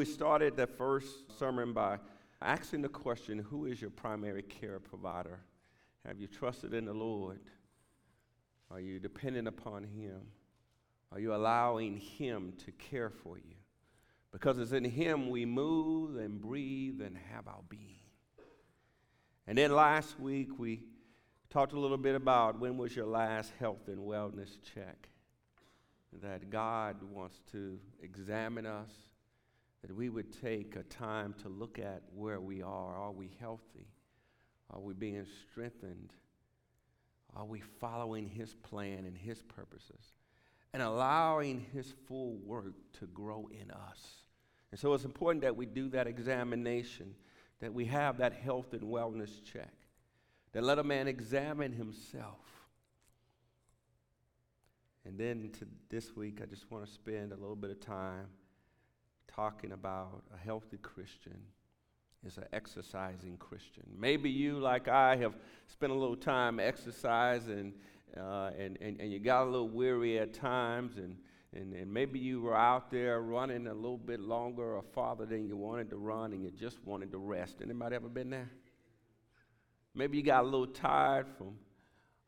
we started the first sermon by asking the question Who is your primary care provider? Have you trusted in the Lord? Are you dependent upon Him? Are you allowing Him to care for you? Because it's in Him we move and breathe and have our being. And then last week we talked a little bit about when was your last health and wellness check. That God wants to examine us, that we would take a time to look at where we are. Are we healthy? Are we being strengthened? Are we following His plan and His purposes? And allowing His full work to grow in us. And so it's important that we do that examination, that we have that health and wellness check, that let a man examine himself. And then to this week, I just want to spend a little bit of time talking about a healthy Christian is an exercising Christian. Maybe you, like I, have spent a little time exercising uh, and, and, and you got a little weary at times, and, and, and maybe you were out there running a little bit longer or farther than you wanted to run, and you just wanted to rest. Anybody ever been there? Maybe you got a little tired from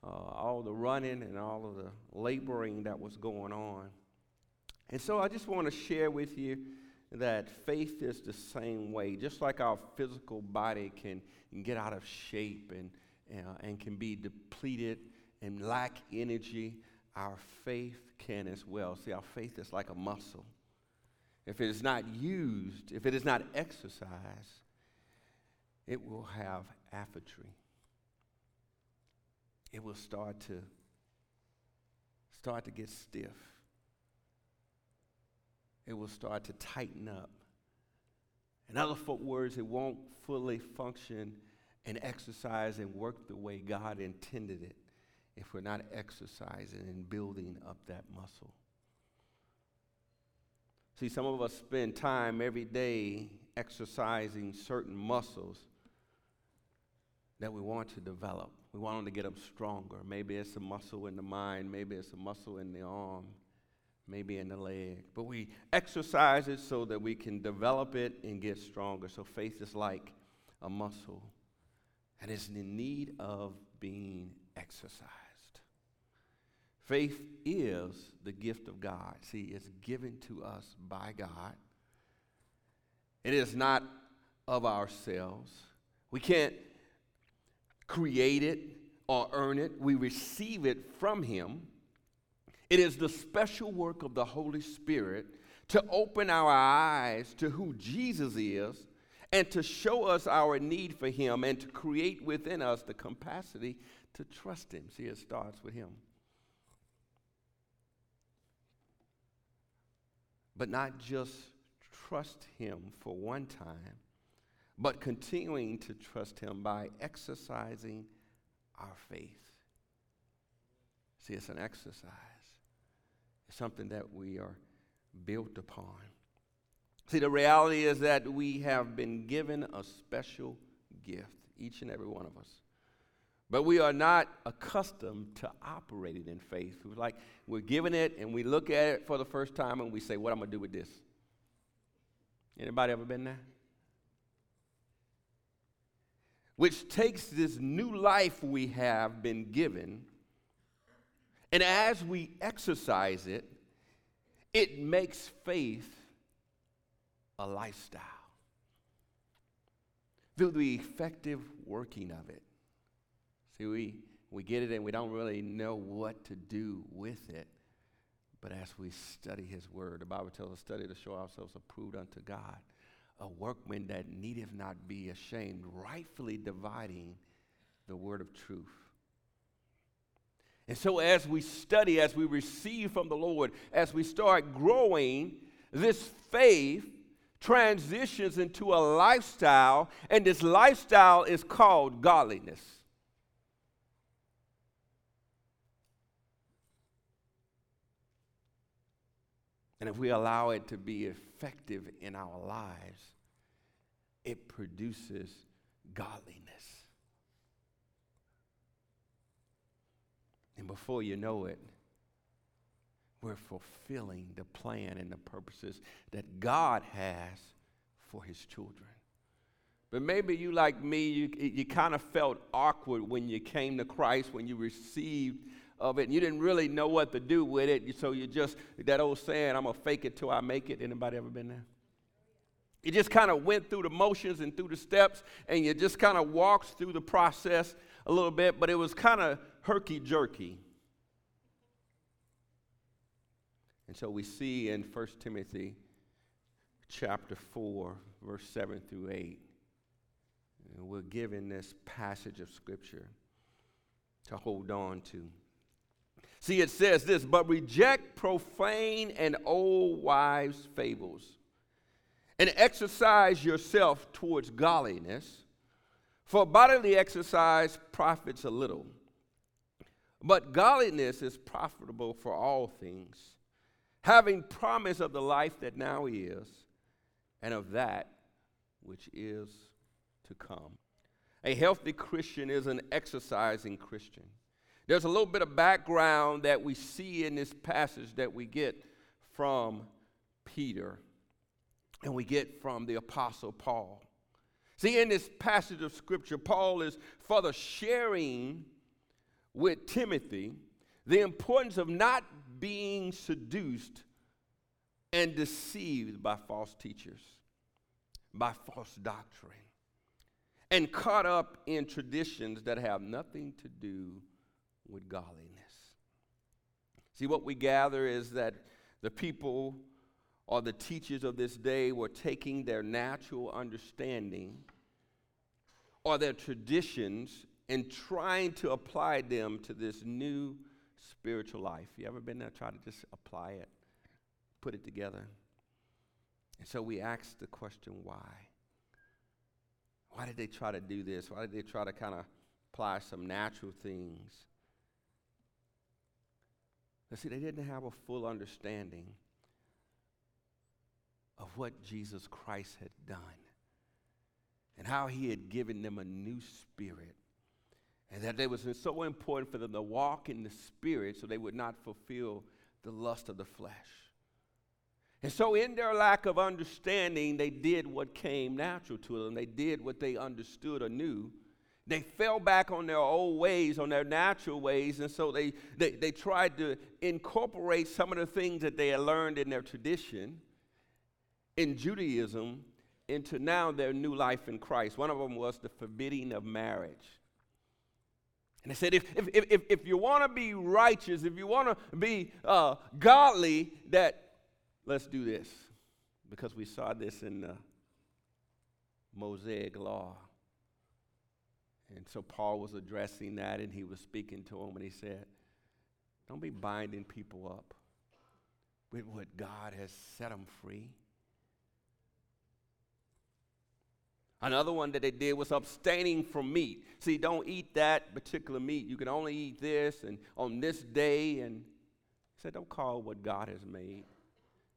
uh, all the running and all of the laboring that was going on. And so I just want to share with you that faith is the same way. Just like our physical body can get out of shape and, uh, and can be depleted and lack energy, our faith can as well. See, our faith is like a muscle. If it is not used, if it is not exercised, it will have atrophy. It will start to start to get stiff it will start to tighten up. In other words, it won't fully function and exercise and work the way God intended it if we're not exercising and building up that muscle. See, some of us spend time every day exercising certain muscles that we want to develop. We want them to get them stronger. Maybe it's a muscle in the mind, maybe it's a muscle in the arm, maybe in the leg. But we exercise it so that we can develop it and get stronger. So faith is like a muscle and it's in need of being exercised. Faith is the gift of God. See, it's given to us by God. It is not of ourselves. We can't create it or earn it. We receive it from Him. It is the special work of the Holy Spirit to open our eyes to who Jesus is and to show us our need for Him and to create within us the capacity to trust Him. See, it starts with Him. But not just trust Him for one time, but continuing to trust Him by exercising our faith. See, it's an exercise something that we are built upon. See, the reality is that we have been given a special gift, each and every one of us. But we are not accustomed to operating in faith. We're like, we're given it and we look at it for the first time and we say, What am I going to do with this? Anybody ever been there? Which takes this new life we have been given and as we exercise it, it makes faith a lifestyle through the effective working of it. See, we, we get it and we don't really know what to do with it. But as we study His Word, the Bible tells us, study to show ourselves approved unto God, a workman that needeth not be ashamed, rightfully dividing the Word of truth. And so, as we study, as we receive from the Lord, as we start growing, this faith transitions into a lifestyle, and this lifestyle is called godliness. And if we allow it to be effective in our lives, it produces godliness. And before you know it, we're fulfilling the plan and the purposes that God has for his children. But maybe you, like me, you, you kind of felt awkward when you came to Christ, when you received of it, and you didn't really know what to do with it. So you just, that old saying, I'm going to fake it till I make it. Anybody ever been there? You just kind of went through the motions and through the steps, and you just kind of walked through the process a little bit, but it was kind of herky jerky. And so we see in 1 Timothy chapter 4, verse 7 through 8, and we're given this passage of Scripture to hold on to. See, it says this, but reject profane and old wives' fables and exercise yourself towards godliness, for bodily exercise profits a little. But godliness is profitable for all things, having promise of the life that now is, and of that which is to come. A healthy Christian is an exercising Christian. There's a little bit of background that we see in this passage that we get from Peter and we get from the Apostle Paul. See, in this passage of Scripture, Paul is further sharing with Timothy the importance of not being seduced and deceived by false teachers, by false doctrine, and caught up in traditions that have nothing to do with godliness. See, what we gather is that the people or the teachers of this day were taking their natural understanding or their traditions and trying to apply them to this new spiritual life. You ever been there try to just apply it, put it together? And so we ask the question why? Why did they try to do this? Why did they try to kind of apply some natural things? But see, they didn't have a full understanding of what Jesus Christ had done and how he had given them a new spirit. And that it was so important for them to walk in the spirit so they would not fulfill the lust of the flesh. And so, in their lack of understanding, they did what came natural to them. They did what they understood or knew. They fell back on their old ways, on their natural ways, and so they, they, they tried to incorporate some of the things that they had learned in their tradition in Judaism into now their new life in Christ. One of them was the forbidding of marriage. And they said, if, if, if, if you want to be righteous, if you want to be uh, godly, that let's do this. Because we saw this in the Mosaic law. And so Paul was addressing that and he was speaking to them and he said, Don't be binding people up with what God has set them free. Another one that they did was abstaining from meat. See, don't eat that particular meat. You can only eat this and on this day. And he said, don't call what God has made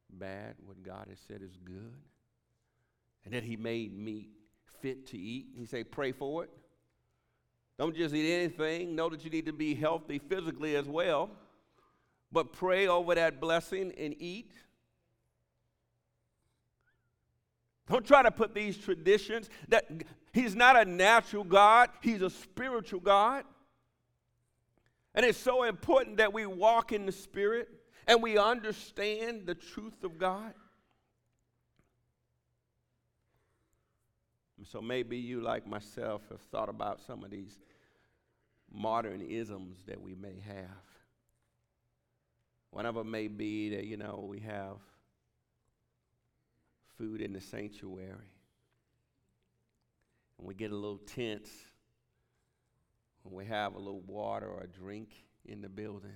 bad, what God has said is good. And that he made meat fit to eat. He said, pray for it. Don't just eat anything. Know that you need to be healthy physically as well. But pray over that blessing and eat. Don't try to put these traditions that he's not a natural God, he's a spiritual God. And it's so important that we walk in the spirit and we understand the truth of God. So maybe you, like myself, have thought about some of these modern isms that we may have. One of them may be that, you know, we have food in the sanctuary. And we get a little tense when we have a little water or a drink in the building.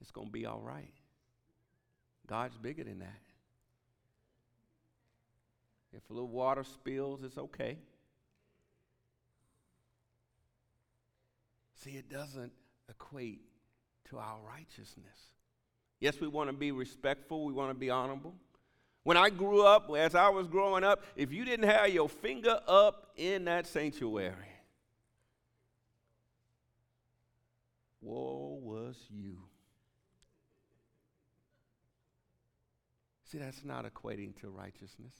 It's going to be all right. God's bigger than that. If a little water spills, it's okay. See, it doesn't equate to our righteousness. Yes, we want to be respectful, we want to be honorable. When I grew up, as I was growing up, if you didn't have your finger up in that sanctuary, woe was you. See, that's not equating to righteousness.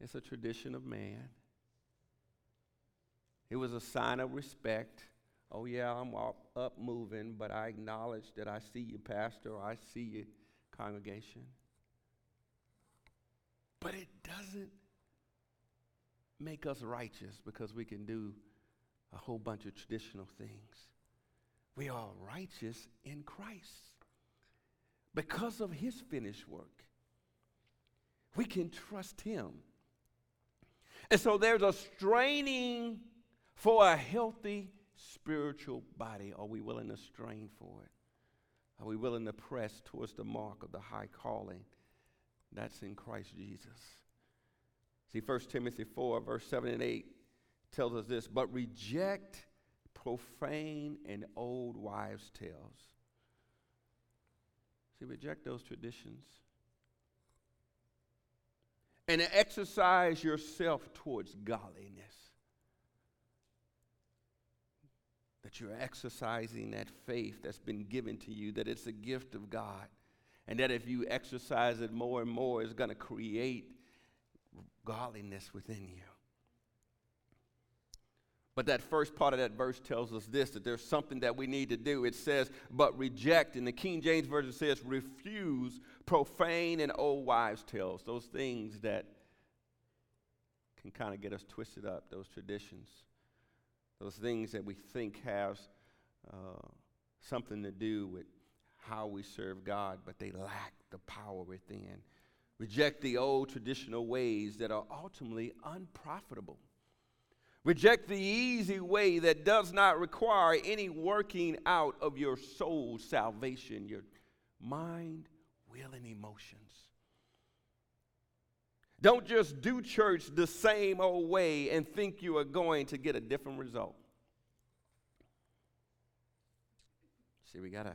It's a tradition of man. It was a sign of respect. Oh, yeah, I'm up moving, but I acknowledge that I see you, Pastor, or I see you, congregation. But it doesn't make us righteous because we can do a whole bunch of traditional things. We are righteous in Christ because of his finished work. We can trust him. And so there's a straining for a healthy spiritual body. Are we willing to strain for it? Are we willing to press towards the mark of the high calling that's in Christ Jesus? See, 1 Timothy 4, verse 7 and 8 tells us this but reject profane and old wives' tales. See, reject those traditions and exercise yourself towards godliness. That you're exercising that faith that's been given to you, that it's a gift of God, and that if you exercise it more and more, it's going to create godliness within you. But that first part of that verse tells us this that there's something that we need to do. It says, but reject. And the King James Version says, refuse profane and old wives' tales. Those things that can kind of get us twisted up, those traditions. Those things that we think have uh, something to do with how we serve God, but they lack the power within. Reject the old traditional ways that are ultimately unprofitable. Reject the easy way that does not require any working out of your soul's salvation, your mind, will, and emotions. Don't just do church the same old way and think you are going to get a different result. See, we got to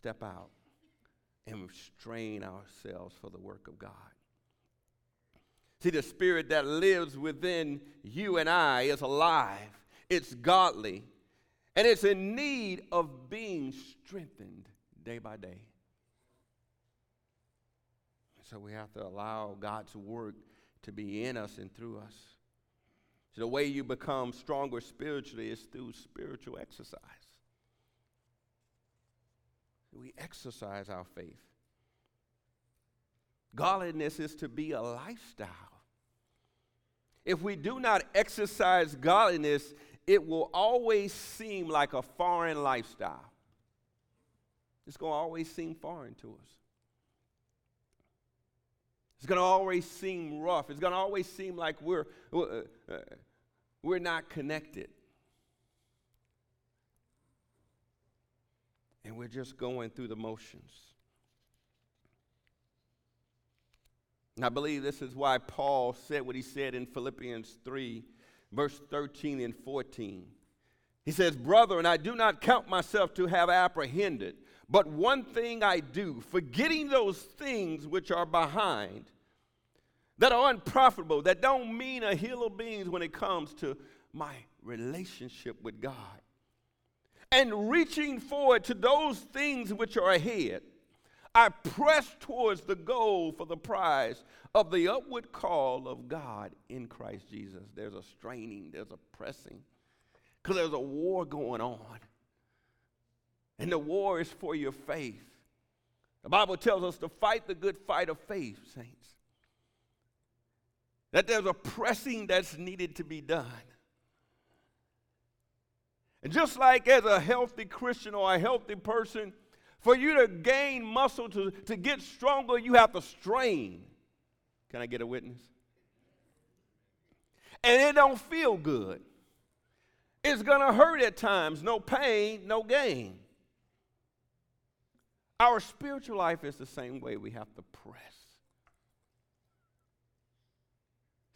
step out and strain ourselves for the work of God. See, the spirit that lives within you and I is alive, it's godly, and it's in need of being strengthened day by day. So we have to allow God's work to be in us and through us. So the way you become stronger spiritually is through spiritual exercise. We exercise our faith. Godliness is to be a lifestyle. If we do not exercise godliness, it will always seem like a foreign lifestyle. It's going to always seem foreign to us. It's going to always seem rough. It's going to always seem like we're, uh, uh, we're not connected. And we're just going through the motions. And I believe this is why Paul said what he said in Philippians 3, verse 13 and 14. He says, Brother, and I do not count myself to have apprehended, but one thing I do, forgetting those things which are behind, that are unprofitable, that don't mean a hill of beans when it comes to my relationship with God. And reaching forward to those things which are ahead I press towards the goal for the prize of the upward call of God in Christ Jesus. There's a straining, there's a pressing, because there's a war going on. And the war is for your faith. The Bible tells us to fight the good fight of faith, saints. That there's a pressing that's needed to be done. And just like as a healthy Christian or a healthy person, for you to gain muscle, to, to get stronger, you have to strain. Can I get a witness? And it don't feel good. It's going to hurt at times. No pain, no gain. Our spiritual life is the same way. We have to press.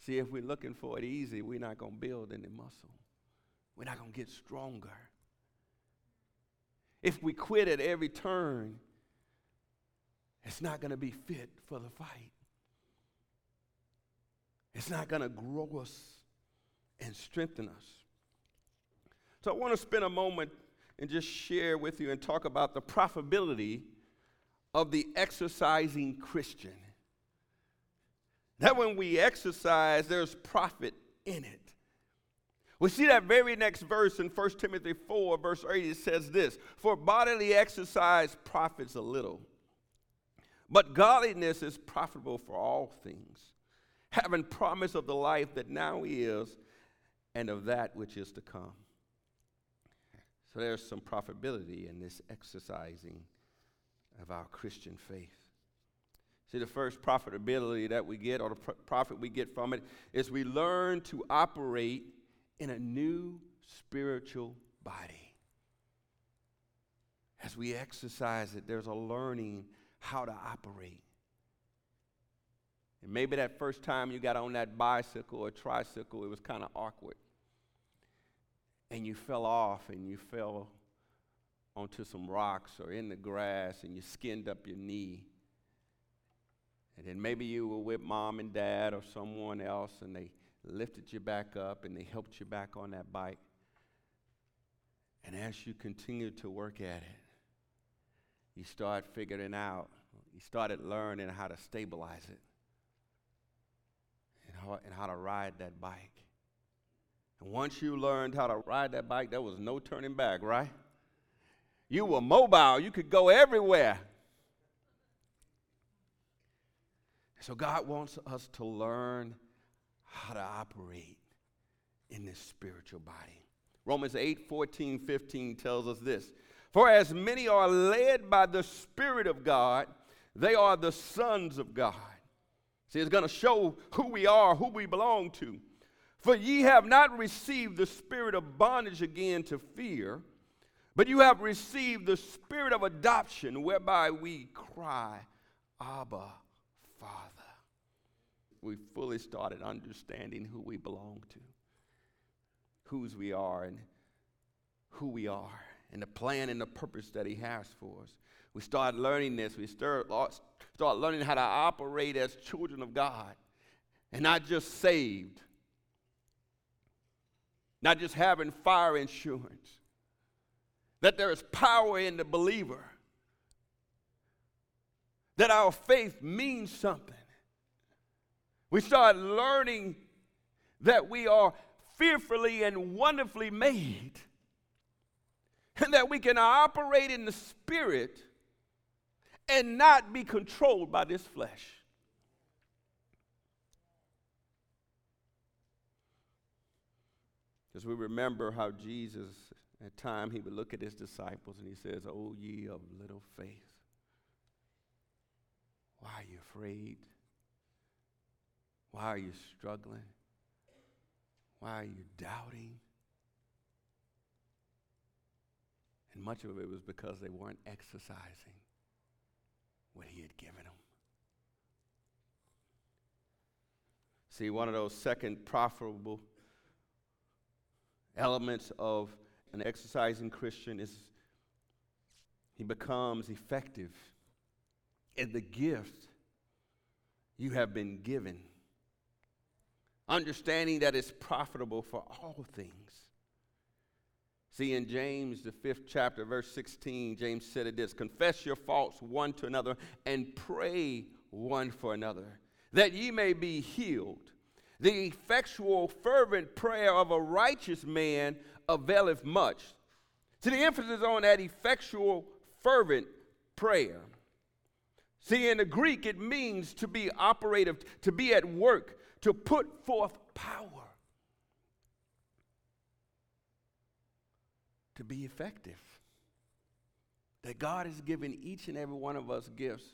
See, if we're looking for it easy, we're not going to build any muscle. We're not going to get stronger if we quit at every turn, it's not going to be fit for the fight. It's not going to grow us and strengthen us. So I want to spend a moment and just share with you and talk about the profitability of the exercising Christian. That when we exercise, there's profit in it. We see that very next verse in 1 Timothy 4, verse 8, it says this For bodily exercise profits a little, but godliness is profitable for all things, having promise of the life that now is and of that which is to come. So there's some profitability in this exercising of our Christian faith. See, the first profitability that we get, or the profit we get from it, is we learn to operate in a new spiritual body. As we exercise it, there's a learning how to operate. And maybe that first time you got on that bicycle or tricycle, it was kind of awkward. And you fell off and you fell onto some rocks or in the grass and you skinned up your knee. And then maybe you were with mom and dad or someone else and they lifted you back up and they helped you back on that bike. And as you continue to work at it, you start figuring out, you started learning how to stabilize it and how, and how to ride that bike. And once you learned how to ride that bike, there was no turning back, right? You were mobile, you could go everywhere. So God wants us to learn how to operate in this spiritual body. Romans 8 14, 15 tells us this For as many are led by the Spirit of God, they are the sons of God. See, it's going to show who we are, who we belong to. For ye have not received the spirit of bondage again to fear, but you have received the spirit of adoption, whereby we cry, Abba, Father we fully started understanding who we belong to, whose we are, and who we are, and the plan and the purpose that He has for us. We start learning this. We start, start learning how to operate as children of God and not just saved, not just having fire insurance, that there is power in the believer, that our faith means something we start learning that we are fearfully and wonderfully made, and that we can operate in the Spirit and not be controlled by this flesh. Because we remember how Jesus, at time, he would look at his disciples and he says, O ye of little faith, why are you afraid? Why are you struggling? Why are you doubting? And much of it was because they weren't exercising what he had given them. See, one of those second profitable elements of an exercising Christian is he becomes effective in the gift you have been given understanding that it's profitable for all things. See, in James, the fifth chapter, verse 16, James said it this Confess your faults one to another and pray one for another, that ye may be healed. The effectual, fervent prayer of a righteous man availeth much. See, the emphasis on that effectual, fervent prayer. See, in the Greek, it means to be operative, to be at work, to put forth power to be effective. That God has given each and every one of us gifts.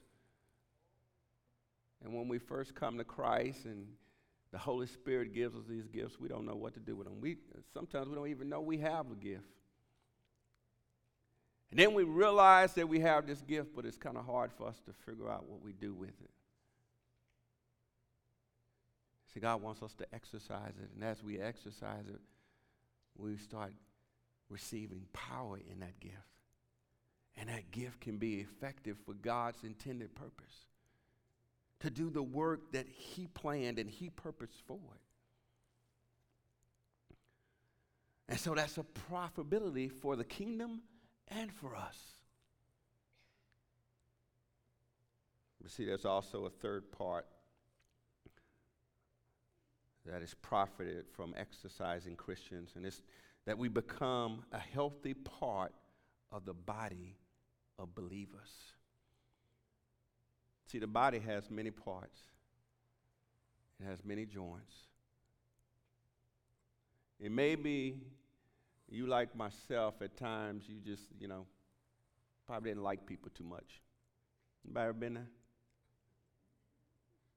And when we first come to Christ and the Holy Spirit gives us these gifts, we don't know what to do with them. We, sometimes we don't even know we have a gift. And then we realize that we have this gift, but it's kind of hard for us to figure out what we do with it. See, God wants us to exercise it. And as we exercise it, we start receiving power in that gift. And that gift can be effective for God's intended purpose to do the work that He planned and He purposed for it. And so that's a profitability for the kingdom and for us. But see, there's also a third part that is profited from exercising Christians, and it's that we become a healthy part of the body of believers. See, the body has many parts, it has many joints. It may be you, like myself, at times you just, you know, probably didn't like people too much. Anybody ever been there?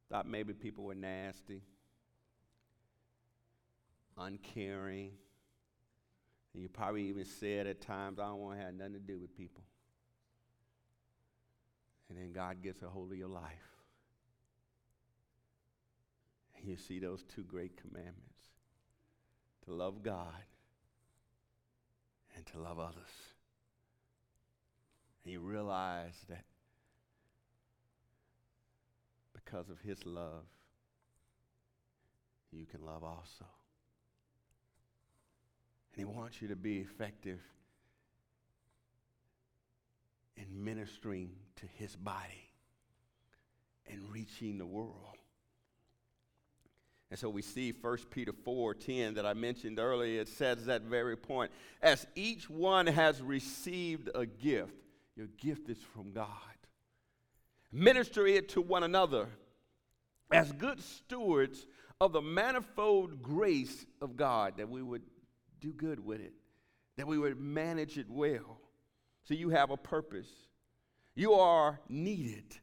Thought maybe people were nasty, uncaring. And you probably even said at times, I don't want to have nothing to do with people. And then God gets a hold of your life. And you see those two great commandments to love God and to love others. And you realize that because of his love, you can love also. And he wants you to be effective in ministering to his body and reaching the world. And so we see 1 Peter 4:10 that I mentioned earlier, it says that very point. As each one has received a gift, your gift is from God. Minister it to one another as good stewards of the manifold grace of God, that we would do good with it, that we would manage it well. So you have a purpose. You are needed.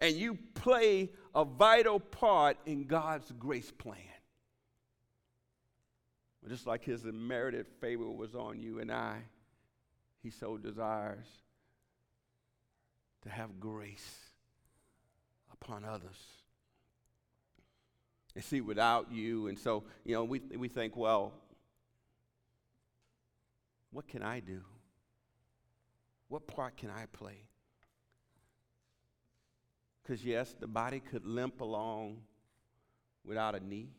And you play a vital part in God's grace plan. Just like his unmerited favor was on you and I, he so desires to have grace upon others. And see, without you, and so, you know, we, we think, well, what can I do? What part can I play? Because, yes, the body could limp along without a knee,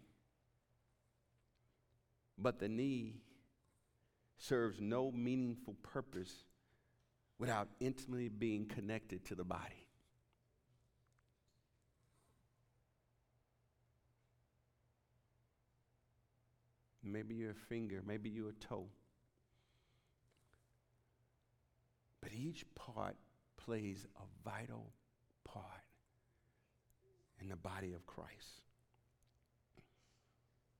but the knee serves no meaningful purpose without intimately being connected to the body. Maybe you're a finger, maybe you're a toe. But each part plays a vital part in the body of Christ.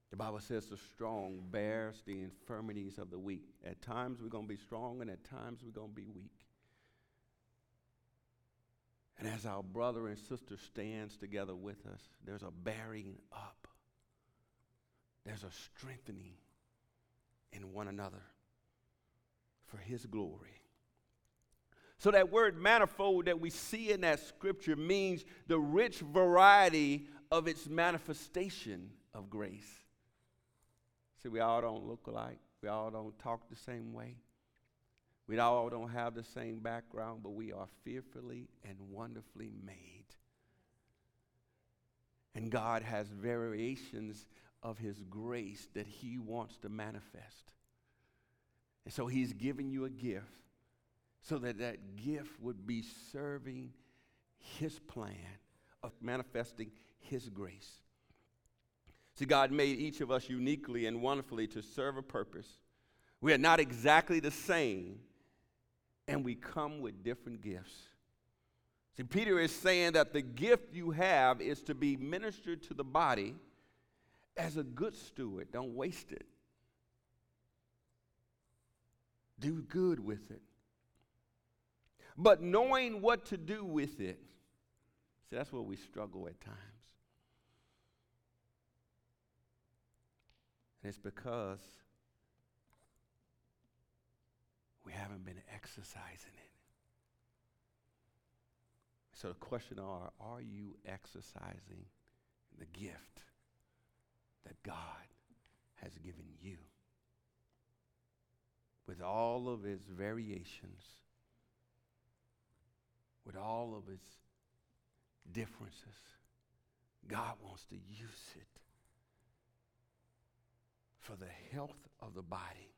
The Bible says the strong bears the infirmities of the weak. At times we're going to be strong, and at times we're going to be weak. And as our brother and sister stands together with us, there's a bearing up. There's a strengthening in one another for his glory. So, that word manifold that we see in that scripture means the rich variety of its manifestation of grace. See, we all don't look alike, we all don't talk the same way, we all don't have the same background, but we are fearfully and wonderfully made. And God has variations of His grace that He wants to manifest. And so He's giving you a gift so that that gift would be serving his plan of manifesting his grace. See, God made each of us uniquely and wonderfully to serve a purpose. We are not exactly the same, and we come with different gifts. See, Peter is saying that the gift you have is to be ministered to the body as a good steward. Don't waste it, do good with it but knowing what to do with it. See, that's where we struggle at times. And it's because we haven't been exercising it. So the question are, are you exercising the gift that God has given you? With all of its variations with all of its differences. God wants to use it for the health of the body.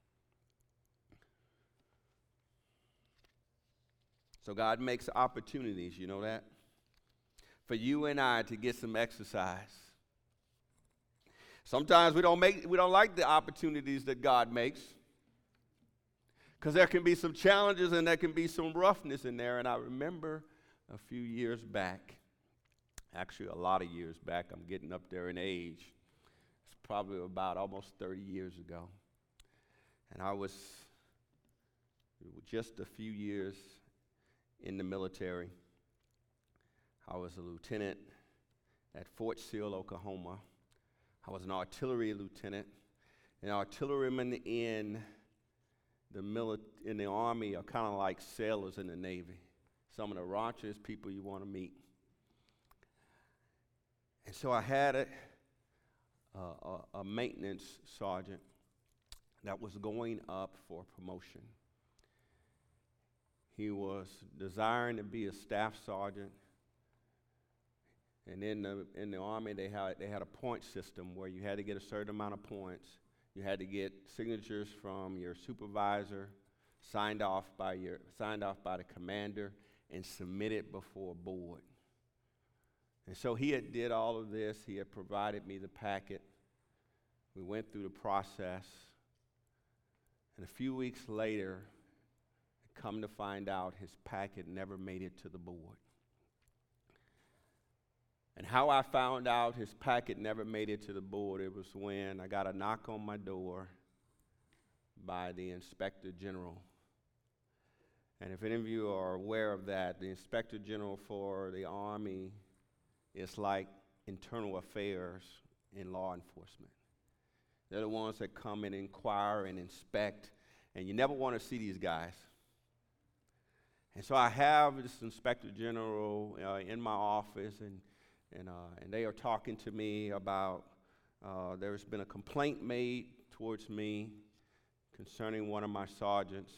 So God makes opportunities, you know that? For you and I to get some exercise. Sometimes we don't make we don't like the opportunities that God makes. Because there can be some challenges and there can be some roughness in there. And I remember a few years back, actually a lot of years back, I'm getting up there in age. It's probably about almost 30 years ago. And I was just a few years in the military. I was a lieutenant at Fort Sill, Oklahoma. I was an artillery lieutenant. An artilleryman in the mili- in the army are kind of like sailors in the navy. Some of the raunchiest people you want to meet. And so I had a, a, a maintenance sergeant that was going up for promotion. He was desiring to be a staff sergeant. And in the, in the Army, they had, they had a point system where you had to get a certain amount of points. You had to get signatures from your supervisor, signed off by, your, signed off by the commander, and submitted before board. And so he had did all of this. He had provided me the packet. We went through the process. And a few weeks later, come to find out his packet never made it to the board. And how I found out his packet never made it to the board, it was when I got a knock on my door by the inspector general. And if any of you are aware of that, the inspector general for the Army is like internal affairs in law enforcement. They're the ones that come and inquire and inspect, and you never want to see these guys. And so I have this inspector general uh, in my office, and, and, uh, and they are talking to me about uh, there's been a complaint made towards me concerning one of my sergeants,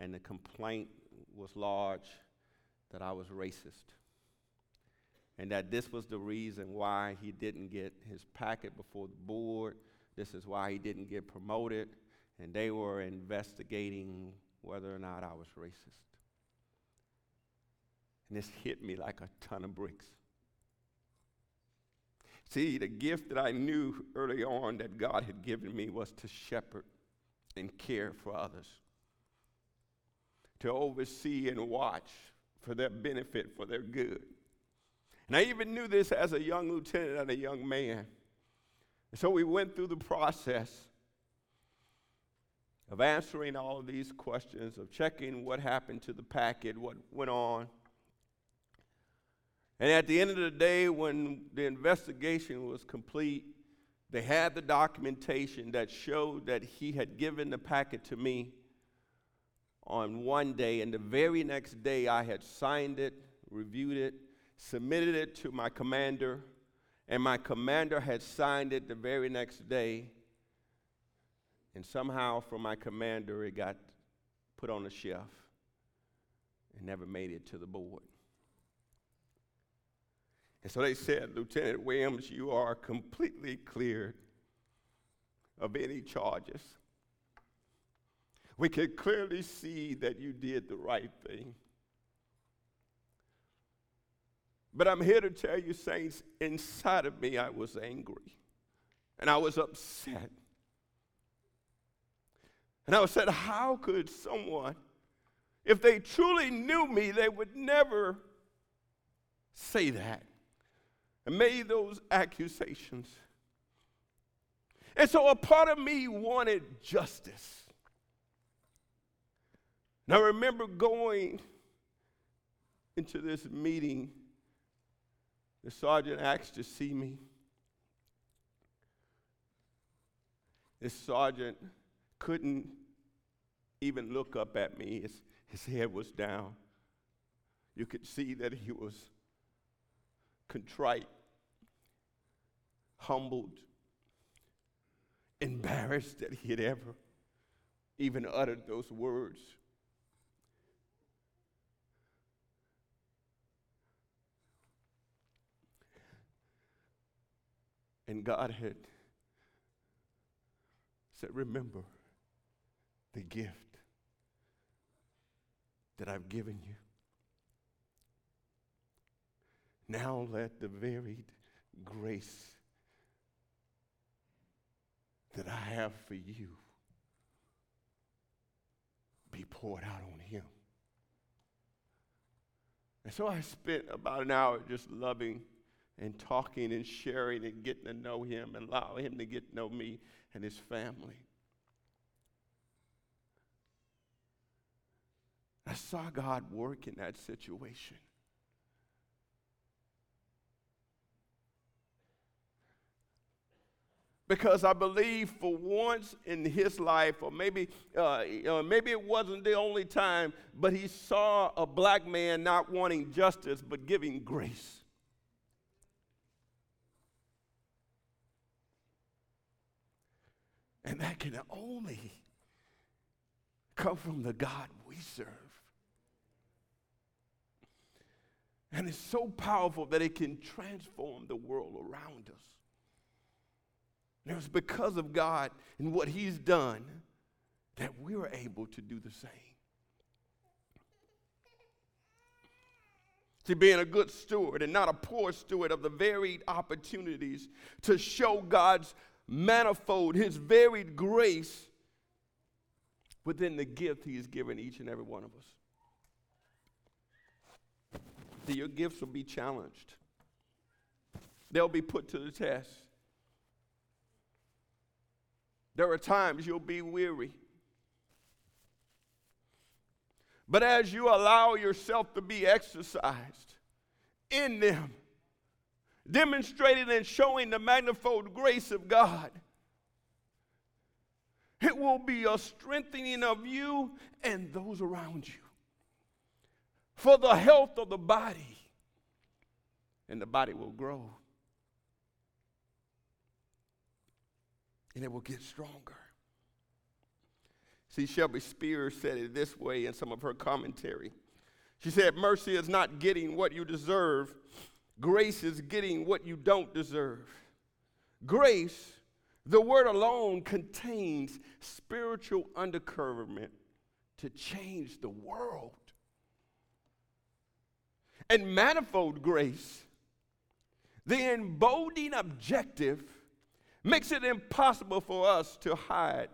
and the complaint was large that I was racist. And that this was the reason why he didn't get his packet before the board. This is why he didn't get promoted. And they were investigating whether or not I was racist. And this hit me like a ton of bricks. See, the gift that I knew early on that God had given me was to shepherd and care for others, to oversee and watch for their benefit, for their good. And I even knew this as a young lieutenant and a young man. And so we went through the process of answering all of these questions, of checking what happened to the packet, what went on. And at the end of the day, when the investigation was complete, they had the documentation that showed that he had given the packet to me on one day, and the very next day I had signed it, reviewed it, submitted it to my commander, and my commander had signed it the very next day. And somehow, from my commander, it got put on the shelf and never made it to the board. And so they said, Lieutenant Williams, you are completely cleared of any charges. We can clearly see that you did the right thing. But I'm here to tell you, saints, inside of me, I was angry and I was upset. And I said, How could someone, if they truly knew me, they would never say that and made those accusations. And so a part of me wanted justice. And I remember going into this meeting. The sergeant asked to see me. This sergeant couldn't even look up at me. His, his head was down. You could see that he was contrite humbled, embarrassed that he had ever even uttered those words. And God had said, Remember the gift that I've given you. Now let the varied grace that I have for you be poured out on him. And so I spent about an hour just loving and talking and sharing and getting to know him and allow him to get to know me and his family. I saw God work in that situation. Because I believe for once in his life, or maybe uh, maybe it wasn't the only time, but he saw a black man not wanting justice but giving grace. And that can only come from the God we serve. And it's so powerful that it can transform the world around us. And it was because of God and what He's done that we were able to do the same. To being a good steward and not a poor steward of the varied opportunities to show God's manifold, His varied grace within the gift He has given each and every one of us. Your gifts will be challenged, they'll be put to the test. There are times you'll be weary. But as you allow yourself to be exercised in them, demonstrating and showing the manifold grace of God, it will be a strengthening of you and those around you for the health of the body, and the body will grow. And it will get stronger. See, Shelby Spears said it this way in some of her commentary. She said, Mercy is not getting what you deserve, grace is getting what you don't deserve. Grace, the word alone, contains spiritual undercurrent to change the world. And manifold grace, the emboldening objective makes it impossible for us to hide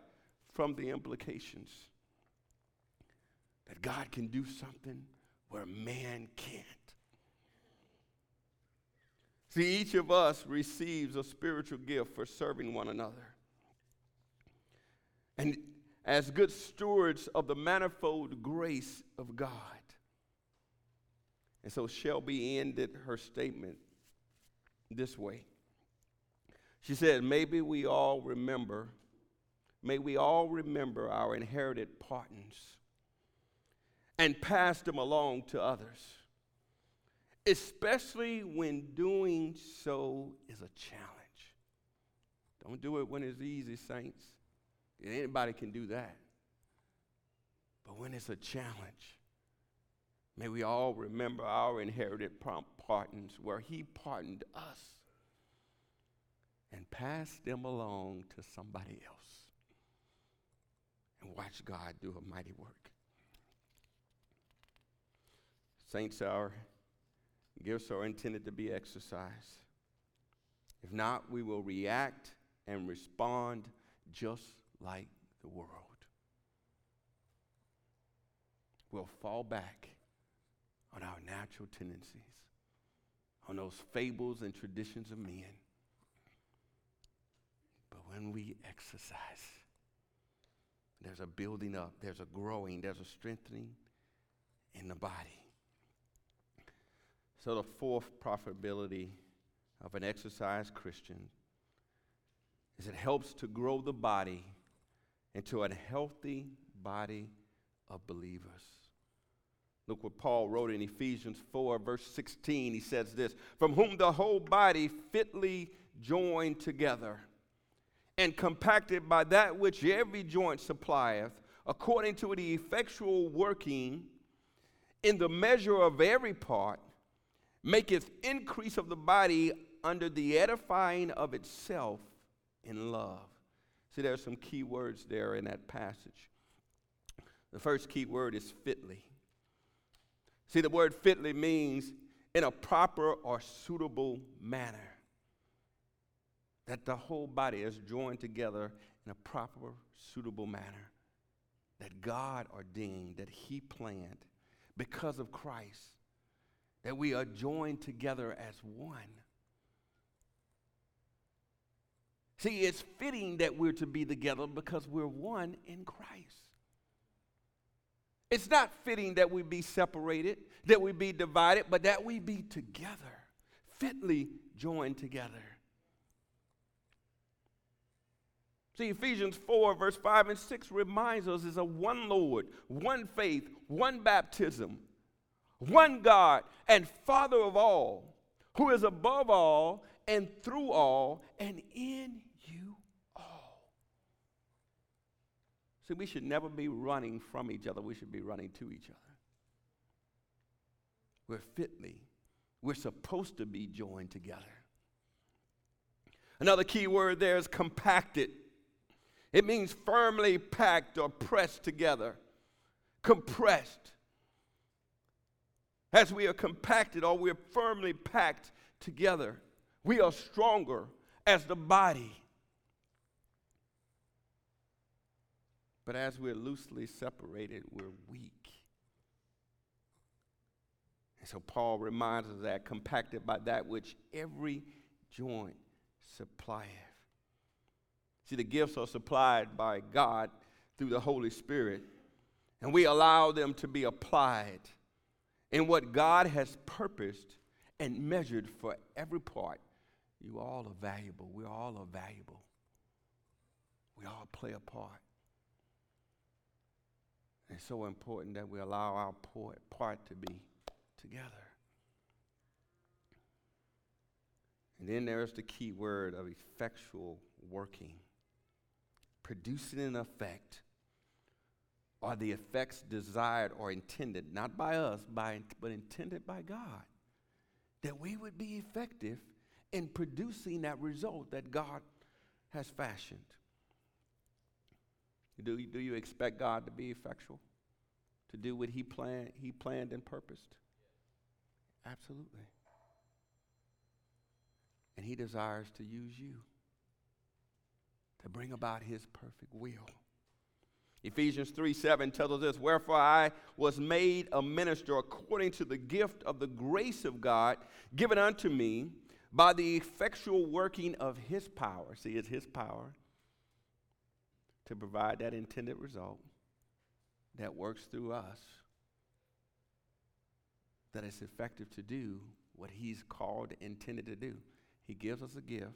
from the implications that God can do something where man can't. See, each of us receives a spiritual gift for serving one another. And as good stewards of the manifold grace of God. And so Shelby ended her statement this way. She said, Maybe we all remember, may we all remember our inherited partners and pass them along to others, especially when doing so is a challenge. Don't do it when it's easy, saints. Anybody can do that. But when it's a challenge, may we all remember our inherited partners where He pardoned us and pass them along to somebody else and watch God do a mighty work. Saints, our gifts are intended to be exercised. If not, we will react and respond just like the world. We'll fall back on our natural tendencies, on those fables and traditions of men when we exercise, there's a building up, there's a growing, there's a strengthening in the body. So, the fourth profitability of an exercised Christian is it helps to grow the body into a healthy body of believers. Look what Paul wrote in Ephesians 4, verse 16. He says this From whom the whole body fitly joined together and compacted by that which every joint supplieth, according to the effectual working in the measure of every part, maketh increase of the body under the edifying of itself in love. See, there are some key words there in that passage. The first key word is fitly. See, the word fitly means in a proper or suitable manner. That the whole body is joined together in a proper, suitable manner that God ordained, that He planned because of Christ, that we are joined together as one. See, it's fitting that we're to be together because we're one in Christ. It's not fitting that we be separated, that we be divided, but that we be together, fitly joined together. See, Ephesians 4, verse 5 and 6 reminds us is a one Lord, one faith, one baptism, one God, and Father of all, who is above all and through all and in you all. See, we should never be running from each other, we should be running to each other. We're fitly, we're supposed to be joined together. Another key word there is compacted. It means firmly packed or pressed together, compressed. As we are compacted or we're firmly packed together, we are stronger as the body. But as we're loosely separated, we're weak. And so Paul reminds us that compacted by that which every joint supplieth. See, the gifts are supplied by God through the Holy Spirit, and we allow them to be applied in what God has purposed and measured for every part. You all are valuable. We all are valuable. We all play a part. It's so important that we allow our part to be together. And then there's the key word of effectual working producing an effect are the effects desired or intended, not by us, by, but intended by God, that we would be effective in producing that result that God has fashioned. Do do you expect God to be effectual? To do what he, planned, he planned and purposed? Absolutely. And he desires to use you to bring about his perfect will. Ephesians 3 7 tells us this Wherefore I was made a minister according to the gift of the grace of God given unto me by the effectual working of his power. See, it's his power to provide that intended result that works through us, that is effective to do what he's called, intended to do. He gives us a gift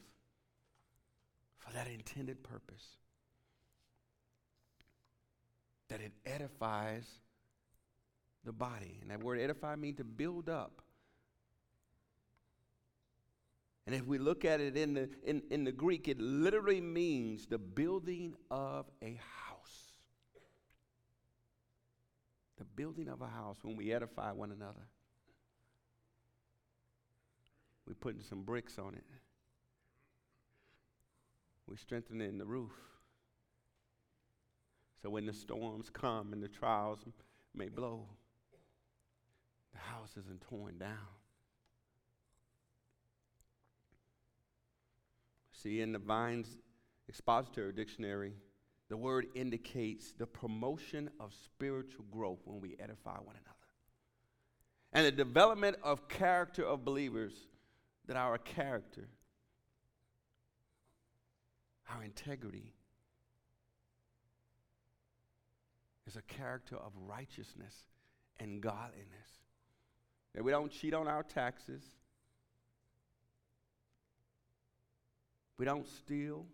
for that intended purpose. That it edifies the body. And that word edify means to build up. And if we look at it in the, in, in the Greek, it literally means the building of a house. The building of a house when we edify one another. We're putting some bricks on it. We're strengthening the roof. So when the storms come and the trials may blow, the house isn't torn down. See, in the Vine's Expository Dictionary, the word indicates the promotion of spiritual growth when we edify one another. And the development of character of believers, that our character our integrity is a character of righteousness and godliness. That we don't cheat on our taxes. We don't steal.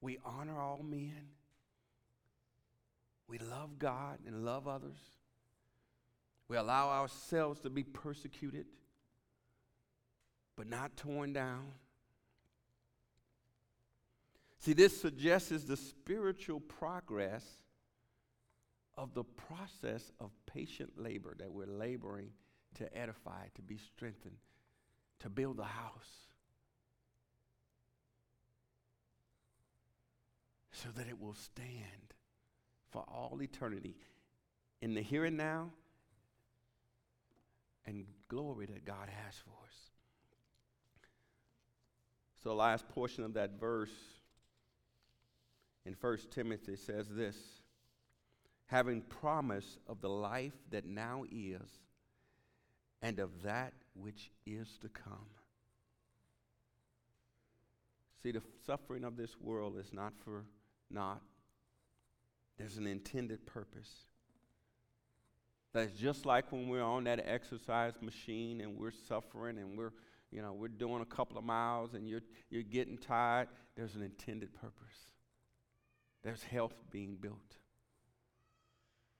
We honor all men. We love God and love others. We allow ourselves to be persecuted, but not torn down. See, this suggests the spiritual progress of the process of patient labor that we're laboring to edify, to be strengthened, to build a house. So that it will stand for all eternity in the here and now and glory that God has for us. So, the last portion of that verse in 1 Timothy says this having promise of the life that now is and of that which is to come. See, the suffering of this world is not for naught. There's an intended purpose. That's just like when we're on that exercise machine and we're suffering and we're, you know, we're doing a couple of miles and you're, you're getting tired. There's an intended purpose. There's health being built.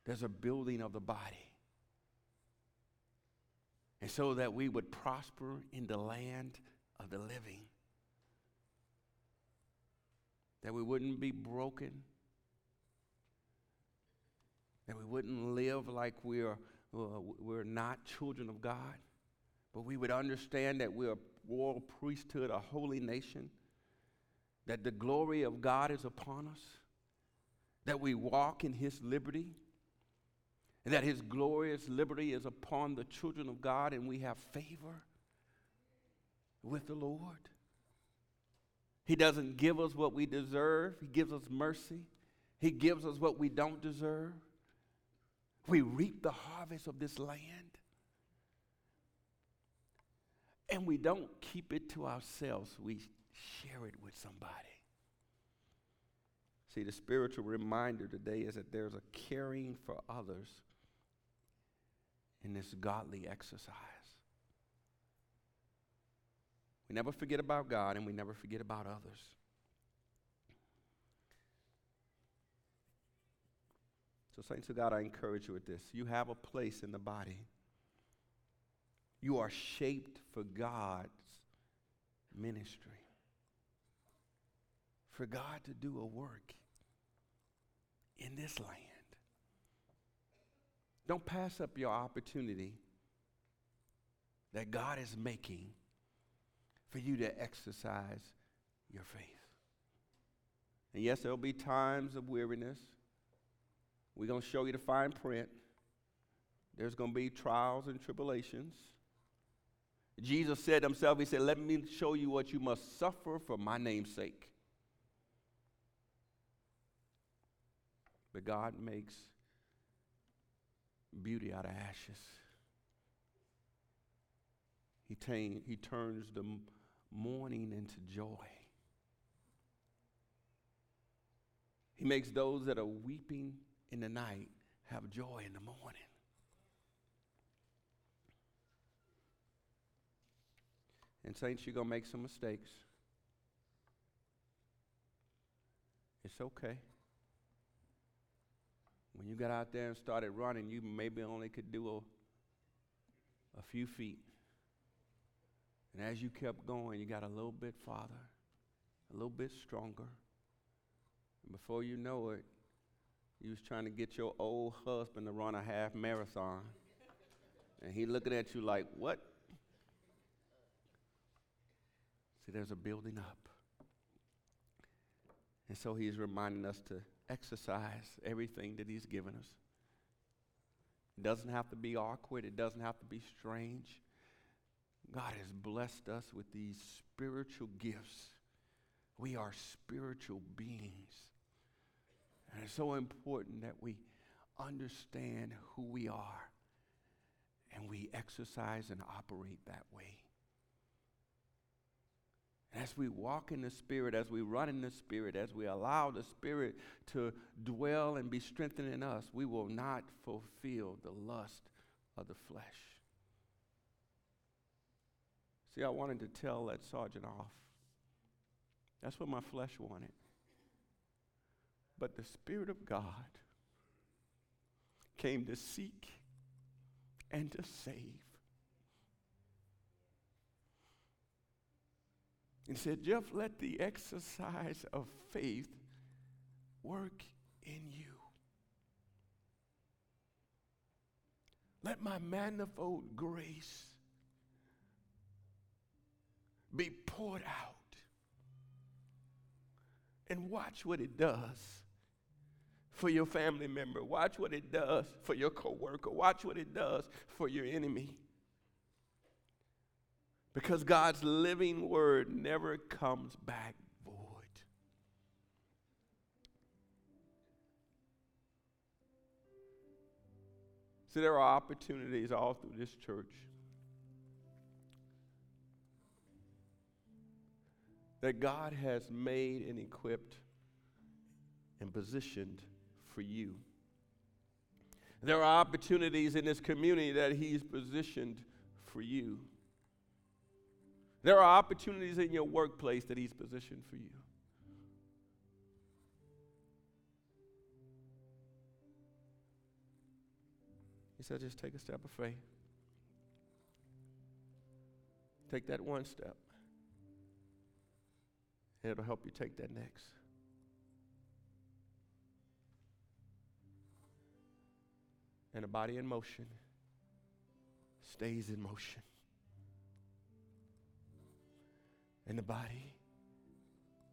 There's a building of the body. And so that we would prosper in the land of the living. That we wouldn't be broken, that we wouldn't live like we're, uh, we're not children of God, but we would understand that we're a royal priesthood, a holy nation, that the glory of God is upon us, that we walk in His liberty, and that His glorious liberty is upon the children of God, and we have favor with the Lord. He doesn't give us what we deserve, He gives us mercy. He gives us what we don't deserve. We reap the harvest of this land. And we don't keep it to ourselves, we share it with somebody. See, the spiritual reminder today is that there's a caring for others in this godly exercise. We never forget about God and we never forget about others. So, Saints of God, I encourage you with this. You have a place in the body. You are shaped for God's ministry, for God to do a work in this land. Don't pass up your opportunity that God is making for you to exercise your faith. And yes, there'll be times of weariness. We're going to show you the fine print. There's going to be trials and tribulations. Jesus said himself, He said, Let me show you what you must suffer for my name's sake. But God makes beauty out of ashes. He, t- he turns the mourning into joy. He makes those that are weeping in the night have joy in the morning. And, Saints, you're going to make some mistakes. It's okay. When you got out there and started running, you maybe only could do a, a few feet. And as you kept going, you got a little bit farther, a little bit stronger. And before you know it, you was trying to get your old husband to run a half marathon. and he looking at you like, what? See, there's a building up. And so he's reminding us to exercise everything that he's given us. It doesn't have to be awkward, it doesn't have to be strange. God has blessed us with these spiritual gifts. We are spiritual beings. And it's so important that we understand who we are and we exercise and operate that way. As we walk in the Spirit, as we run in the Spirit, as we allow the Spirit to dwell and be strengthened in us, we will not fulfill the lust of the flesh. See, I wanted to tell that sergeant off. That's what my flesh wanted. But the Spirit of God came to seek and to save. And said, Jeff, let the exercise of faith work in you. Let my manifold grace be poured out. And watch what it does for your family member. Watch what it does for your coworker. Watch what it does for your enemy. Because God's living word never comes back void. See, there are opportunities all through this church that God has made and equipped and positioned for you. There are opportunities in this community that He's positioned for you. There are opportunities in your workplace that He's positioned for you. He said, just take a step of faith. Take that one step, and it'll help you take that next. And a body in motion stays in motion. And the body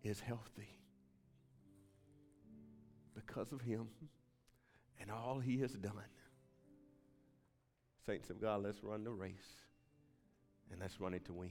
is healthy because of Him and all He has done. Saints of God, let's run the race and let's run it to win.